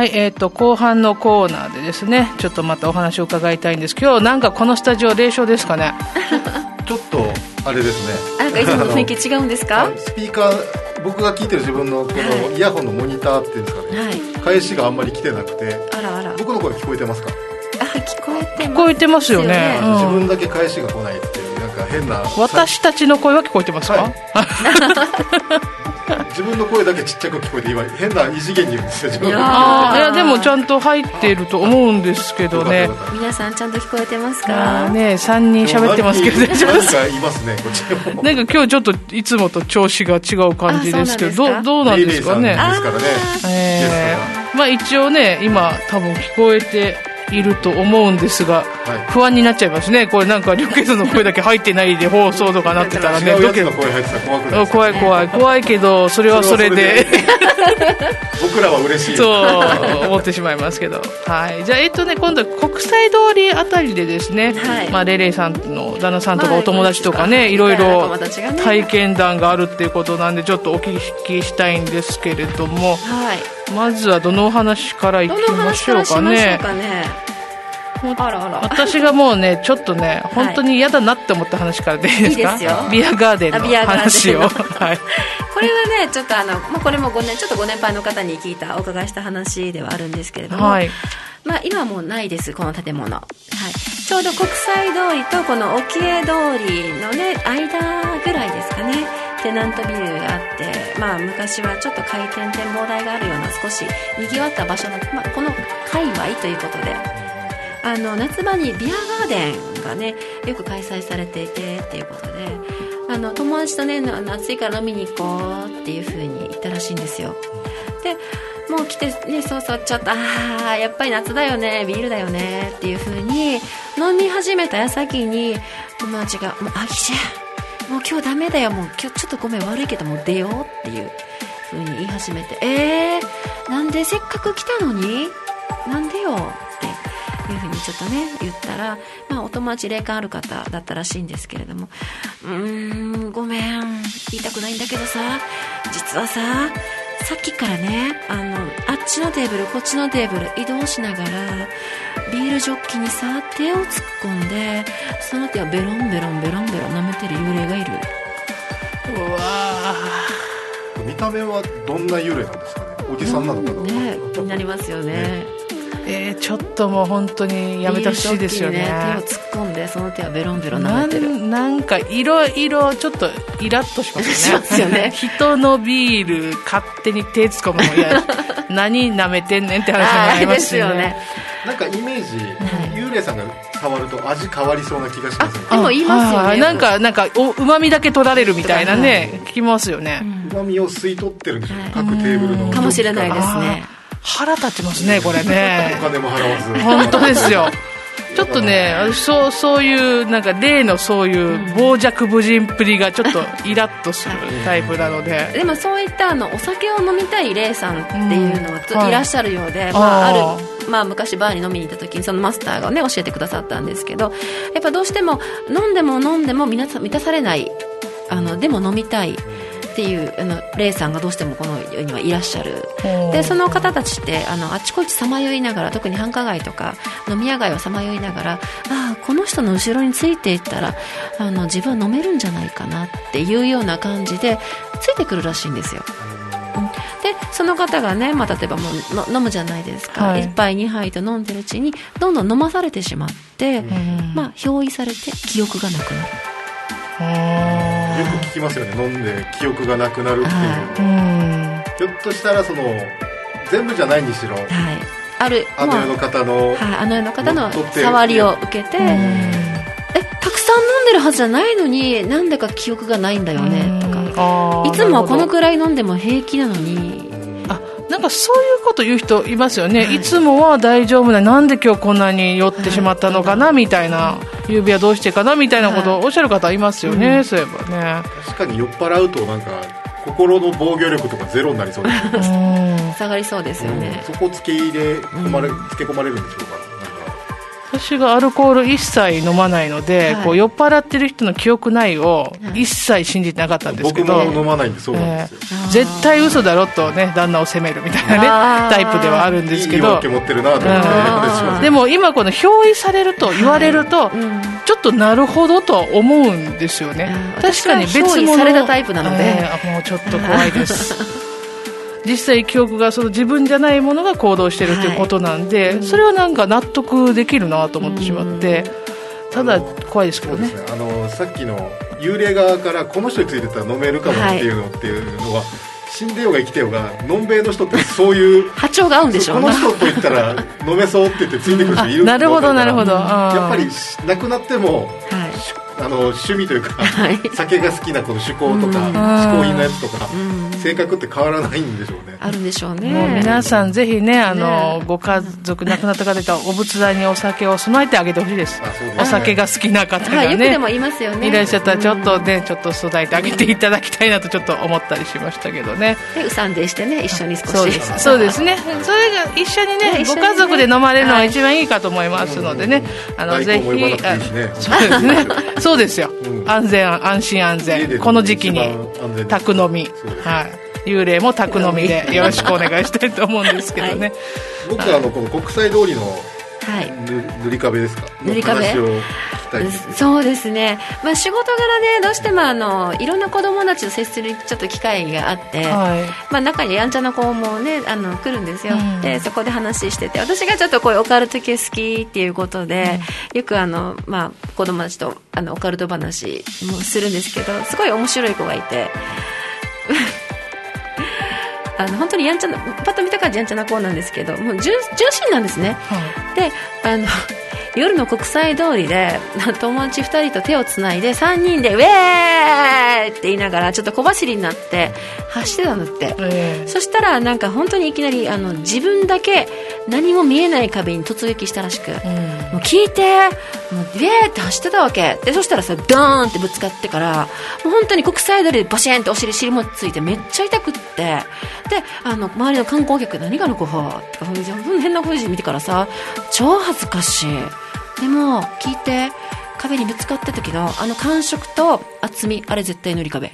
はい、えーと、後半のコーナーでですねちょっとまたお話を伺いたいんです。今日なんかこのスタジオ霊障ですかね？*laughs* ちょっとあれですね。なんかいつもの雰囲気違うんですか？スピーカー僕が聞いてる自分のこのイヤホンのモニターっていうんですかね、はい、返しがあんまり来てなくて。あらあら。僕の声聞こえてますか？あ聞こえてます聞こえてますよね、うん、自分だけ返しが来ないっていうなんか変な。私たちの声は聞こえてますか、はい *laughs* 自分の声だけちっちゃく聞こえて今変な異次元にいるんですよいやでもちゃんと入っていると思うんですけどね。皆さんちゃんと聞こえてますか？ね3人喋ってますけど大丈夫です。かいますねこちらも。なんか今日ちょっといつもと調子が違う感じですけどどどうなんですかね？ですからね。えー、まあ一応ね今多分聞こえていると思うんですが、はい、不安になっちゃいますね。これなんかリュケスの声だけ入ってないで放送とかなってたらねドキドキ怖い怖い怖い。*laughs* けどそれはそれで。*laughs* 僕らは嬉しいそう思ってしまいますけど。はい。じゃあえっとね今度は国際通りあたりでですね、はい、まあレレイさんの旦那さんとかお友達とかね、い、ろいろ体験談があるっていうことなんでちょっとお聞きしたいんですけれども、はい。まずはどのお話からいきましょうかね。あらあら。私がもうねちょっとね本当に嫌だなって思った話からでいいですか？ビアガーデンの話を。*laughs* はい、これはねちょっとあの、まあ、これも5年ちょっとご年配の方に聞いたお伺いした話ではあるんですけれども、はい、まあ、今はもうないですこの建物、はい、ちょうど国際通りとこの沖江通りのね間ぐらいですかね。テナントビルがあって、まあ、昔はちょっと回転展望台があるような少しにぎわった場所の、まあ、この界隈ということであの夏場にビアガーデンがねよく開催されていてっていうことであの友達とね暑いから飲みに行こうっていう風に言ったらしいんですよ。でもう来てねそうそうちょっとああやっぱり夏だよねビールだよねっていう風に飲み始めた矢先に友達が「もうアギちゃんもう今日ダメだよもう今日ちょっとごめん悪いけどもう出ようっていう風に言い始めてえー、なんでせっかく来たのに？なんでよ？っていうにちょっとね言ったら、まあ、お友達霊感ある方だったらしいんですけれどもうーんごめん言いたくないんだけどさ実はささっきからねあのあっちのテーブルこっちのテーブル移動しながらビールジョッキにさ手を突っ込んでその手をベロンベロンベロンベロン舐めてる幽霊がいるうわ見た目はどんな幽霊なんですかねおじさんなのかな、ねなりますよねねえー、ちょっともう本当にやめてほしいですよね、ね、手を突っ込んでその手はベロンベロン舐めてる。なんかいろいろちょっとイラッとしますよね。すよね。*laughs* 人のビール勝手に手突っ込むの嫌 *laughs* 何舐めてんねんって話になりますよね。なんかイメージ、幽霊さんが触ると味変わりそうな気がしますね。でも言いますよね。なんかなんかうまみだけ取られるみたいなね聞きますよね。うまみを吸い取ってるんでしょう各テーブルのかもしれないですね腹立ちますねこれね。お金も払わず。本当ですよ。ちょっとねそうそういうなんか例のそういう傍若無人っぷりがちょっと *laughs* イラッとするタイプなので、でもそういったあのお酒を飲みたい霊さんっていうのはい。らっしゃるようで、まあ、あるまあ、昔バーに飲みに行った時にそのマスターがね教えてくださったんですけどやっぱどうしても飲んでも飲んでも満たされないあのでも飲みたいっていうあのレイさんがどうしてもこの世にはいらっしゃる。でその方たちってあのあちこちさまよいながら特に繁華街とか飲み屋街をさまよいながらああこの人の後ろについていったらあの自分は飲めるんじゃないかなっていうような感じでついてくるらしいんですよ。でその方がね、まあ、例えばもう飲むじゃないですか、はい、1杯2杯と飲んでるうちにどんどん飲まされてしまって、まあ、憑依されて記憶がなくなる。聞きますよね。飲んで記憶がなくなるっていう。ひょっとしたらその全部じゃないにしろ、はい、あるあの世の方の、はい、あの世の方の触りを受けてえたくさん飲んでるはずじゃないのになんでか記憶がないんだよねとか。いつもはこのくらい飲んでも平気なのになんかそういうこと言う人いますよね、はい、いつもは大丈夫ななんで今日こんなに酔ってしまったのかな、みたいな。指輪どうしてかなみたいなことをおっしゃる方いますよね、はい、そういえばね。確かに酔っ払うとなんか心の防御力とかゼロになりそうです下がりそうですよね、そこつけ入れ込まれ、うん、つけ込まれるんでしょうか私がアルコール一切飲まないので、はい、こう酔っ払ってる人の記憶ない。を一切信じてなかったんですけど、僕も飲まないんでそうなんですよ、えー、絶対嘘だろとね旦那を責めるみたいなねタイプではあるんですけどいい持ってるなと思ってでも今この憑依されると言われると、はい。うん、ちょっとなるほどと思うんですよね。確かに別物されたタイプなので、えー、もうちょっと怖いです *laughs* 実際記憶がその自分じゃないものが行動してるということなんで、はい、それはなんか納得できるなと思ってしまって、ただ怖いですけどね、ね、あのさっきの幽霊側からこの人についてたら飲めるかもっていうのっていうのは、死んでようが生きてようがのんべいの人ってそういう波長が合うんでしょうこの人と言ったら飲めそうって言ってついてくる人いるなるほどなるほど。やっぱり亡くなっても、はいあの趣味というか、はい、酒が好きなこの趣向とか嗜好品のやつとか、性格って変わらないんでしょうね。あるんでしょうね。皆さんぜひねあの、ね、ご家族亡くなった方がお仏壇にお酒を備えてあげてほしいです。お酒が好きな方がね、はい、でもいますよね。いらっしゃったらちょっとね、ちょっと備えてあげていただきたいなとちょっと思ったりしましたけどね。でうさんでしてね一緒に少しそうです。そうですね。それが一緒にね、ね、ご家族で飲まれるのが一番いいかと思いますのでね、あのぜひそうですね *laughs* そうですよ、うん。安全安心安全。この時期に。宅飲み。はい。幽霊も宅飲みでよろしくお願いしたいと思うんですけどね、はい、僕はあのこの国際通りのはい、塗り壁ですか？塗り壁？そうですね、まあ、仕事柄ねどうしてもあのいろんな子供たちと接するちょっと機会があって、はい、まあ、中にやんちゃな子もねあの来るんですよ、うん、でそこで話してて私がちょっとこういうオカルト系好きっていうことで、うん、よくあの、まあ、子供たちとあのオカルト話もするんですけどすごい面白い子がいてあの本当にやんちゃなパッと見た感じやんちゃな子なんですけどもう純純真なんですね、はい、であの夜の国際通りで *laughs* 友達2人と手をつないで3人で「ウェー!」って言いながらちょっと小走りになって走ってたんだって、えー、そしたらなんか本当にいきなりあの自分だけ何も見えない壁に突撃したらしく、うん、もう聞いてもうウェーって走ってたわけ。でそしたらさドーンってぶつかってからもう本当に国際通りでバシーンってお尻尻もついてめっちゃ痛くって。であの周りの観光客何がの子はとか変な風に見てからさ超恥ずかしいでも聞いて壁にぶつかった時のあの感触と厚みあれ絶対塗り壁。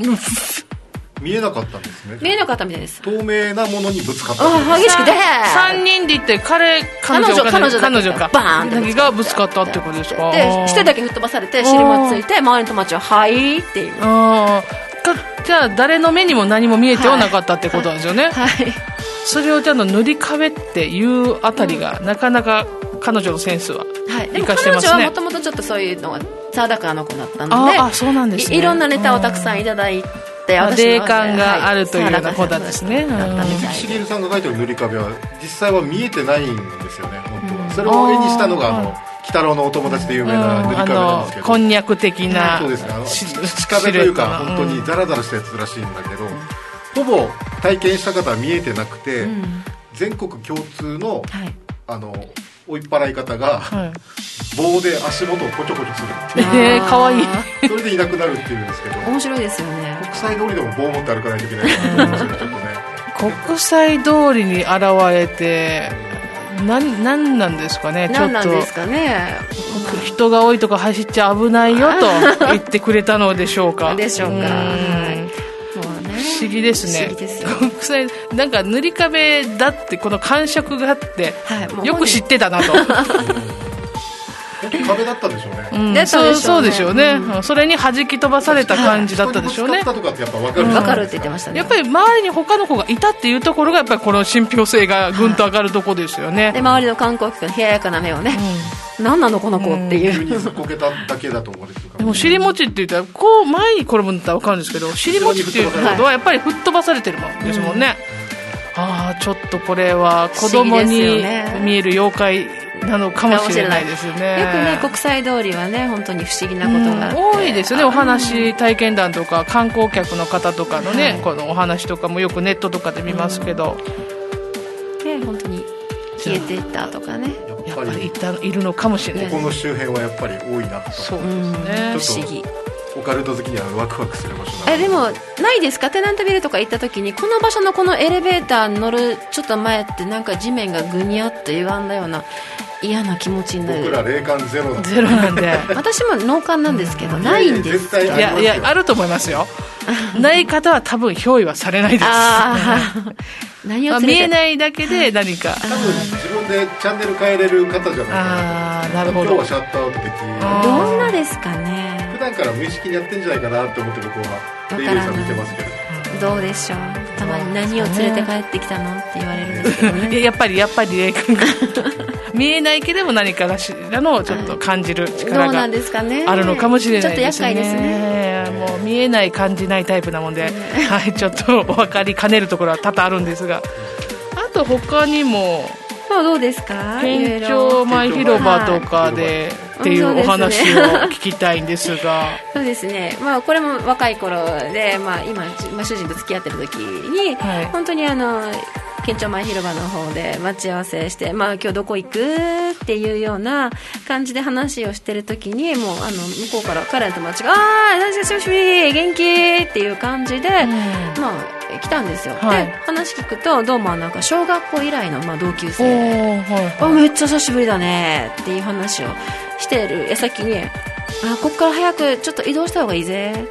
見えなかったんですね見えなかったみたいです。透明なものにぶつかったあ激しくて3人で行って彼彼女彼女彼女か。バーンって。がぶつかったってことですか？で一人だけ吹っ飛ばされて尻もついて周りの友達は「はい」っていう。あじゃあ誰の目にも何も見えてはなかったってことなんですよね、はい、はい、それをちゃんと塗り壁っていうあたりが、なかなか彼女のセンスは生かしてますね、はい、彼女はもともとちょっとそういうのがサダカの子だったのであそうなんです、ね、いろんなネタをたくさんいただいて霊感があるというような子だですねしげるさんが書いてる塗り壁は実際は見えてないんですよね。本当それを絵にしたのがあの鬼太郎のお友達で有名な塗り壁なんですけど、こんにゃく的なそうですね。あの土壁というか本当にザラザラしたやつらしいんだけど、ほぼ体験した方は見えてなくて、全国共通の、あの追い払い方が、はい、棒で足元をこちょこちょするっていう。えー、かわい。いそれでいなくなるっていうんですけど。面白いですよね。国際通りでも棒を持って歩かないといけないなと思うんですよねちょっとね。国際通りに現れてなんなんなんですかねちょっと。ですかね。人が多いとこ走っちゃ危ないよと言ってくれたのでしょうか。でしょうか、はい不思議ですね。国際なんか塗り壁だってこの感触があって、はい、よく知ってたなと *laughs* 壁だったでしょうね、うん、そうそうでしょうね、うん、それに弾き飛ばされた感じだったでしょうね、はい、とかってやっぱ分かる、分かるって言ってましたね。やっぱり周りに他の子がいたっていうところがやっぱりこの信憑性がぐんと上がるところですよね、で周りの観光客の冷ややかな目をね、うん、何なのこの子っていう、急にずっこけただけだと思うんですでも尻餅って言ったらこう前に転ぶんだったら分かるんですけど尻餅っていうことはやっぱり吹っ飛ばされてるもんですもんね、ああちょっとこれは子供に見える妖怪なのかもしれないですよね。よくね国際通りはね本当に不思議なことが、多いですよね。お話体験談とか観光客の方とかのね、はい、このお話とかもよくネットとかで見ますけど、ね本当に消えていったとかね。やっぱりいたいるのかもしれない。ここの周辺はやっぱり多いなと。そうですね。不思議。オカルト好きにはワクワクする場所えでもないですか？テナントビルとか行った時にこの場所のこのエレベーターに乗るちょっと前ってなんか地面がぐにゃっと歪んだような嫌な気持ちになる。僕ら霊感ゼロゼロなんで。私も脳幹なんですけど、ないんです。いやいやあると思いますよ。ない方は多分憑依はされないです。*laughs* 何を見えないだけで何か。多分自分でチャンネル変えれる方じゃないかなああなるほど。今日はシャットアウトできどんなですかね？普段から無意識にやってんじゃないかなって思って僕はレイレイさん見てますけどどうでしょうたまに何を連れて帰ってきたのって言われるんですけどねやっぱりやっぱり霊感が見えないけれども何かしらのちょっと感じる。力があるのかもしれないですね。ですねもう見えない感じないタイプなもんで、はい、ちょっとお分かりかねるところは多々あるんですが。あと他にもまあどうですか？県庁前広場とかでっていうお話を聞きたいんですが。*laughs* そうですね、まあ、これも若い頃で、まあ、今、まあ、主人と付き合ってる時に、はい、本当にあの県庁前広場の方で待ち合わせして、まあ、今日どこ行くっていうような感じで話をしてる時にもうあの向こうから彼の友達が「ああ久しぶり元気!」っていう感じで、うん、まあ来たんですよ、はい、で話聞くとどうもなんか小学校以来のまあ同級生、はいはい、あめっちゃ久しぶりだねっていう話をしてる。矢先にあこっから早くちょっと移動した方がいいぜ。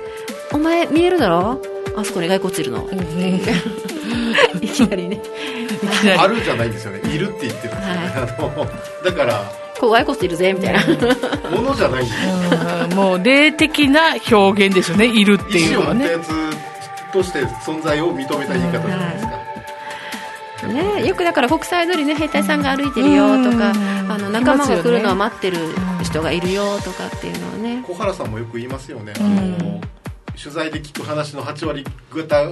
お前見えるだろ？あそこに骸骨いるの、*laughs* いきなりね。あるじゃないんですよね。いるって言ってるんですよね、はい、だからこう骸骨いるぜみたいな。ものじゃないんですよ。もう霊的な表現ですよね。いるっていうのはね。やつとして存在を認めた言い方じゃないですか、ね、よくだから国際通りね兵隊さんが歩いてるよとか、あの仲間が来るのを待ってる人がいるよとかっていうのはね。小原さんもよく言いますよね、あの取材で聞く話の8割方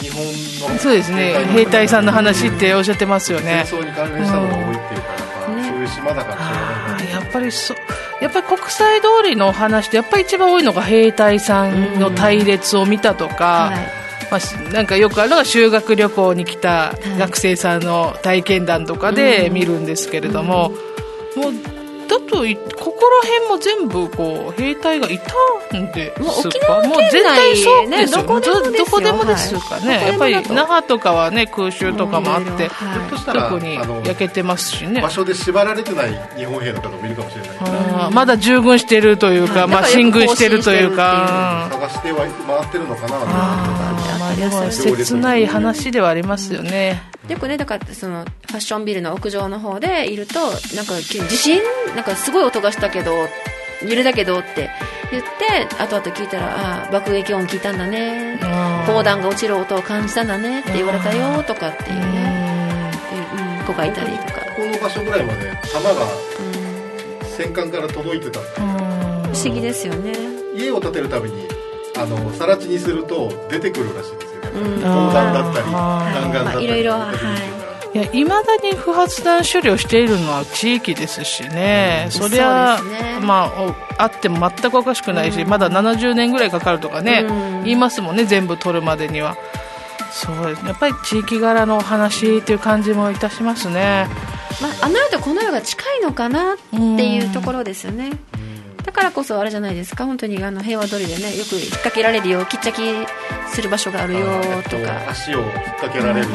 日本のそうですね。兵隊さんの話っておっしゃってますよね。戦争に関連したのが多いっていうか、やっぱ、ね、そういう島だから。やっぱりそやっぱり国際通りの話ってやっぱり一番多いのが兵隊さんの隊列を見たとか、はい。まあ、なんかよくあるのが修学旅行に来た学生さんの体験談とかで見るんですけれども、もうだとここら辺も全部こう兵隊がいたんですかもう沖縄県内、もう全体そうですよ、ね、どこでもどこでもですかね、はい、やっぱり那覇とかはね空襲とかもあって、特に焼けてますしね。場所で縛られてない日本兵の方もいるかもしれない。まだ従軍してるというか、まあ、進軍してるというか。探しては回ってるのかなと思ってまありやすい切ない話ではありますよね、よくねだからそのファッションビルの屋上の方でいるとなんか地震なんかすごい音がしたけど揺れだけどって言って後々聞いたらあ爆撃音聞いたんだね。砲弾が落ちる音を感じたんだねって言われたよとかっていうね。子がいたりとか。この場所ぐらいまで弾が戦艦から届いてた。不思議ですよね。家を建てるためにあの更地にすると出てくるらしい。んですよね砲弾だったり弾丸だったり。いろいろはい。いや未だに不発弾処理をしているのは地域ですしね、うん、そりゃ、ね、まあ、あっても全くおかしくないし、うん、まだ70年ぐらいかかるとかね、うん、言いますもんね、全部取るまでには。そうですね、やっぱり地域柄の話という感じもいたしますね。まあ、あの世とこの世が近いのかなっていうところですよね。だからこそあれじゃないですか。本当にあの平和通りでねよく引っ掛けられるよきっちゃきする場所があるよとか、足を引っ掛けられる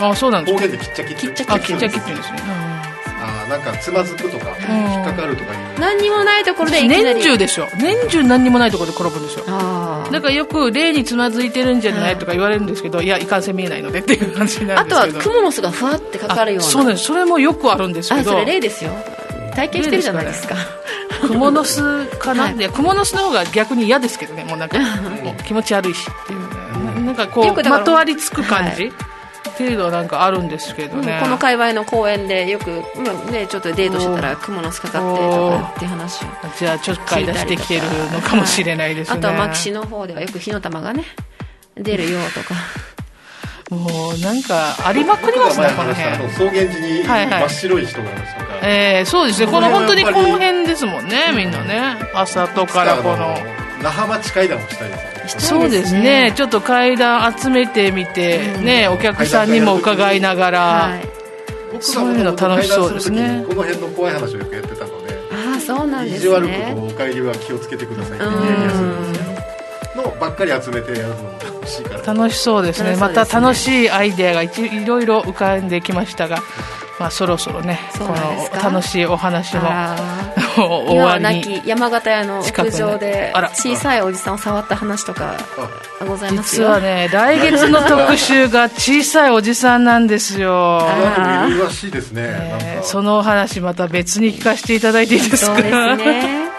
あそうなんです。方言できっちゃききっちゃききっちゃきって言うんですね、あなんかつまずくとか、引っかかるとかいう。何にもないところで年中でしょ。年中何にもないところで転ぶんですよ。だからよく霊につまずいてるんじゃないとか言われるんですけどいやいかんせん見えないのでっていう感じなんですけど。あとはクモの巣がふわってかかるような。そうです。それもよくあるんですけど。それ霊ですよ体験してるじゃないですか。クモの巣かな、はい、いやクモの巣の方が逆に嫌ですけどねもうなんかもう気持ち悪いしっていう、ね、なんかこうまとわりつく感じ、はい。程度なんかあるんですけどね、この界隈の公園でよく、ね、ちょっとデートしてたらクモの巣かかってとかっていう話をじゃあちょっかい出してきてるのかもしれないですね、はい、あとは牧師の方ではよく火の玉がね出るよとかもうなんかありまくりますね、この辺。草原地に真っ白い人がいますとか、はいはい、えー、そうですね。この本当にこの辺ですもんねみんなね。朝とからこの。那覇町会談もしたいですね。そうですね。ちょっと階段集めてみて、ねお客さんにも伺いながら、はい、そういうの楽しそうですね。この辺の怖い話をよくやってたのでああそうなんですね。意地悪くお帰りは気をつけてくださいってやりやすいんですけどのばっかり集めてやるのも楽しいから。楽しそうですね。また楽しいアイデアがいろいろ浮かんできましたがまあ、そろそろねこの楽しいお話も *laughs* 終わりに山形屋の屋上で小さいおじさんを触った話とかございます実はね来月の特集が小さいおじさんなんですよ。そのお話また別に聞かせていただいていいですかそうですね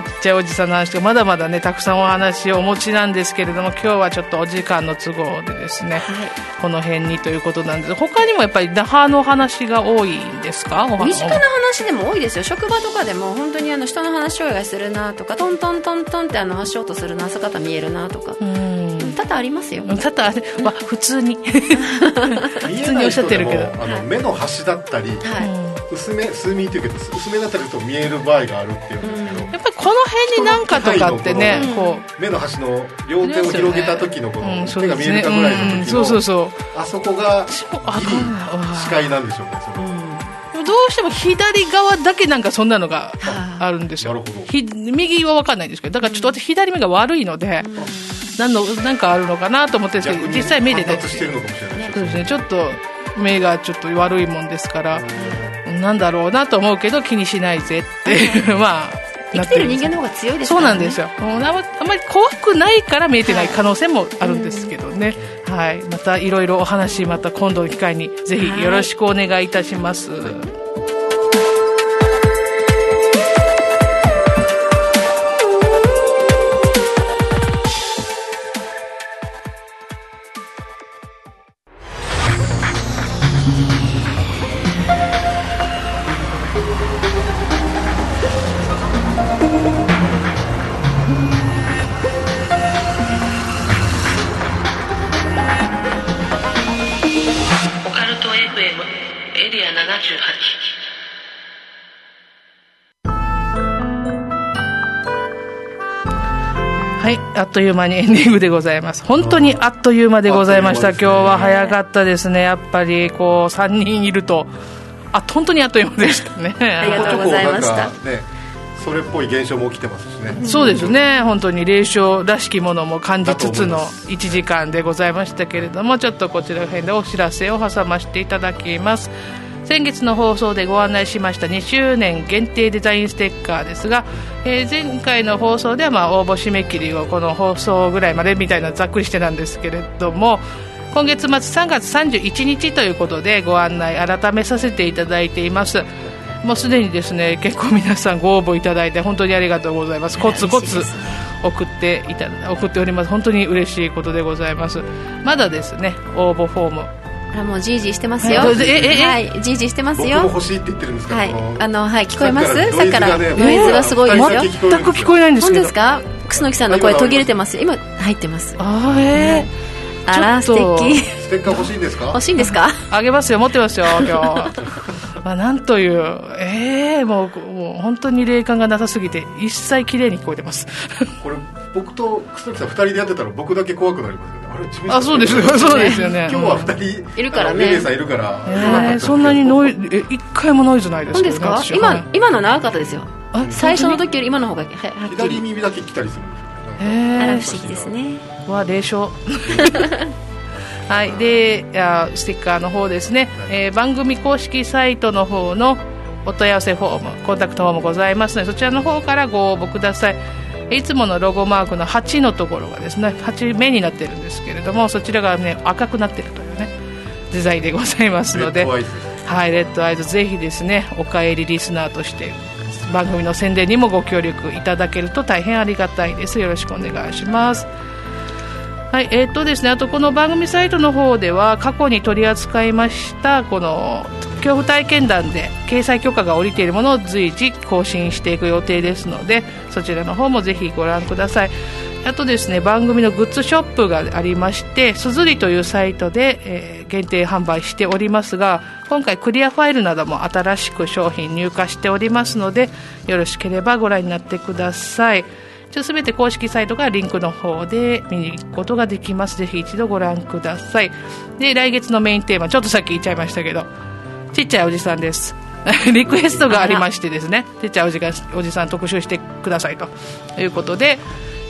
ちっちゃいおじさんの話とかまだまだねたくさんお話をお持ちなんですけれども今日はちょっとお時間の都合でですね、はい、この辺にということなんです。他にもやっぱり那覇の話が多いんですか？身近な話でも多いですよ。職場とかでも本当にあの人の話をするなとかトントントントンってあの足音するな姿見えるなとか。多々ありますよ。多々あれ、*laughs* まあ、普通に。*laughs* 普通におっしゃってるけど。あの目の端だったり、はい薄め数ミリっていうけど薄めだったりと見える場合があるっていうんですけど、やっぱりこの辺になんかとかってねこう。目の端の両手を広げた時のこの手が見えるかぐらいの時の、そうそうそうあそこが視界なんでしょうねその。どうしても左側だけなんかそんなのがあるんですよ。右は分かんないんですけど、だからちょっと私左目が悪いので、何の、なんかあるのかなと思ってるんですけど、実際目でね。そうですね、ちょっと目がちょっと悪いもんですから、なんだろうなと思うけど気にしないぜっていう。まあ生きてる人間の方が強いですね、そうなんですよ。あまり怖くないから見えてない可能性もあるんですけどね、はい、はい、またいろいろお話また今度の機会にぜひよろしくお願いいたします、はいあっという間に *laughs* エンディングでございます。本当にあっという間でございました。今日は早かったですね。やっぱり、こう、3人いると、あ、本当にあっという間でしたね。*laughs* ありがとうございました。それっぽい現象も起きてますしね。そうですね。本当に霊障らしきものも感じつつの1時間でございましたけれども、ちょっとこちら辺でお知らせを挟ませていただきます。先月の放送でご案内しました2周年限定デザインステッカーですが、えー、前回の放送ではまあ応募締め切りをこの放送ぐらいまでみたいなざっくりしてなんですけれども今月末3月31日ということでご案内改めさせていただいています。もうすでにですね結構皆さんご応募いただいて本当にありがとうございます。コツコツ送っていた送っております。本当に嬉しいことでございます。まだですね応募フォームあもうじいじしてますよ。はい、じいじしてますよ。欲しいって言ってるんですか。はい、あのはい聞こえます？さっきからノイズがすごいですよ。全く聞こえないんですけど。本当ですか？楠木さんの声途切れてます。今入ってます。あええあら素敵。ステッカー欲しいんですか？欲しいんですか？あげますよ持ってますよ今日。*laughs* まあ、なんという、ええー、もうもう本当に霊感がなさすぎて一切綺麗に聞こえてますこれ僕と楠木さん2人でやってたら僕だけ怖くなりますよね。あれ自分あそうですそうですよね今日は2人いるからね。さんいるから、えー、そんなにノイえ一回もノイズないですかですか？今今の長かったですよ。最初の時より今の方がはっ左耳だけ来たりするんですよね。あら不思議ですね。わ霊障 *laughs* はい、でステッカーの方ですね、えー、番組公式サイトの方のお問い合わせフォームコンタクトフォームございますのでそちらの方からご応募くださいいつものロゴマークの8のところがですね8目になってるんですけれどもそちらがね赤くなってるというねデザインでございますのではいレッドアイズぜひですねお帰りリスナーとして番組の宣伝にもご協力いただけると大変ありがたいです。よろしくお願いします。はい、えー、っとですね、あとこの番組サイトの方では過去に取り扱いましたこの恐怖体験談で掲載許可が下りているものを随時更新していく予定ですのでそちらの方もぜひご覧くださいあとですね番組のグッズショップがありましてすずりというサイトで、えー、限定販売しておりますが今回クリアファイルなども新しく商品入荷しておりますのでよろしければご覧になってくださいすべて公式サイトからリンクの方で見に行くことができます。ぜひ一度ご覧ください。で、来月のメインテーマ、ちょっとさっき言っちゃいましたけど、ちっちゃいおじさんです。*laughs* リクエストがありましてですね、ちっちゃいおじおじさん特集してくださいということで、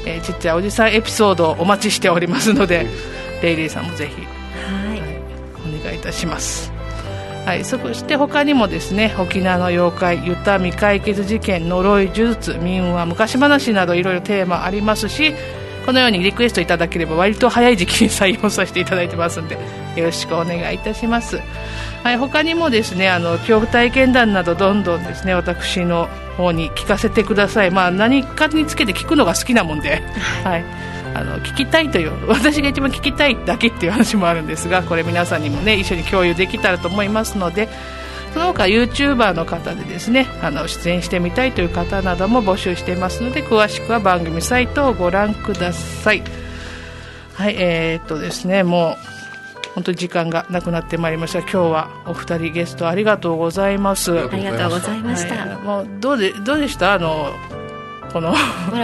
えー、ちっちゃいおじさんエピソードをお待ちしておりますので、レイレイさんもぜひ、はい、はい、お願いいたします。はい、そして他にもですね沖縄の妖怪ユタ未解決事件呪い呪術民話昔話などいろいろテーマありますしこのようにリクエストいただければ割と早い時期に採用させていただいてますのでよろしくお願いいたします、はい、他にもですねあの恐怖体験談などどんどんですね私の方に聞かせてください、まあ、何かにつけて聞くのが好きなもんで、はい。あの聞きたいという私が一番聞きたいだけっていう話もあるんですがこれ皆さんにもね一緒に共有できたらと思いますのでその他 YouTuber の方でですねあの出演してみたいという方なども募集していますので詳しくは番組サイトをご覧ください。はいえー、っとですねもう本当に時間がなくなってまいりました。今日はお二人ゲストありがとうございます。ありがとうございました、はい、もうどうでどうでした？あのこの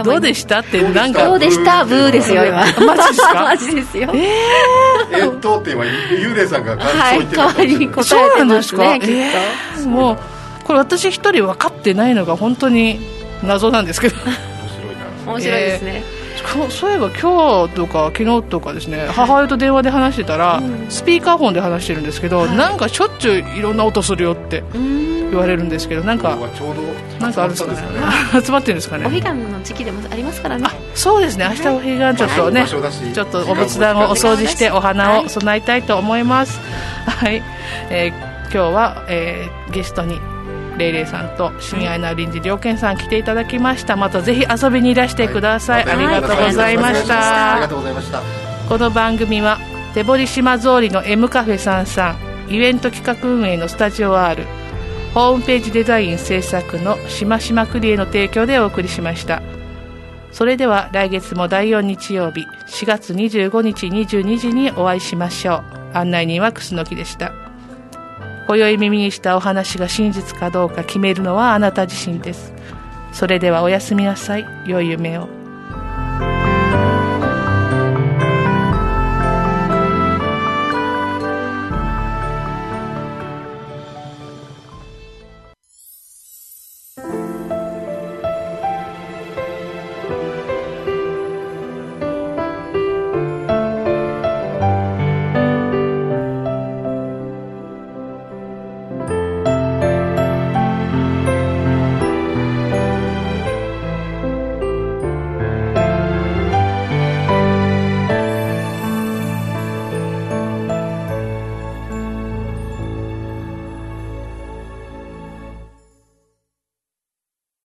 どうでした？ってなんか。どうでした？ブーですよ今。マジですか？*laughs* マジですよ。ええー、とって今幽霊さんがはい代わりに答えてますねきっと、えー、もうこれ私一人分かってないのが本当に謎なんですけど。面白いな。面白いですね、えーそういえば今日とか昨日とかですね、母親と電話で話してたら、うん、スピーカーフォンで話してるんですけど、はい、なんかしょっちゅういろんな音するよって言われるんですけどなんかなんかあるんですかね？*laughs* 集まってるんですかね？お彼岸の時期でもありますからね。そうですね。明日お彼岸ちょっとね、はい、ちょっとお仏壇をお掃除してお花を供えたいと思います。はい、えー、今日は、えー、ゲストにレイレイさんと親愛な臨時良健さん来ていただきました。またぜひ遊びにいらしてください、はい、ありがとうございました。ありがとうございました。この番組は手堀島通りの M カフェさんさんイベント企画運営のスタジオ R ホームページデザイン制作のしましまクリエの提供でお送りしました。それでは来月も第4日曜日4月25日22時にお会いしましょう。案内人は楠木でした今宵耳にしたお話が真実かどうか決めるのはあなた自身ですそれではおやすみなさい良い夢を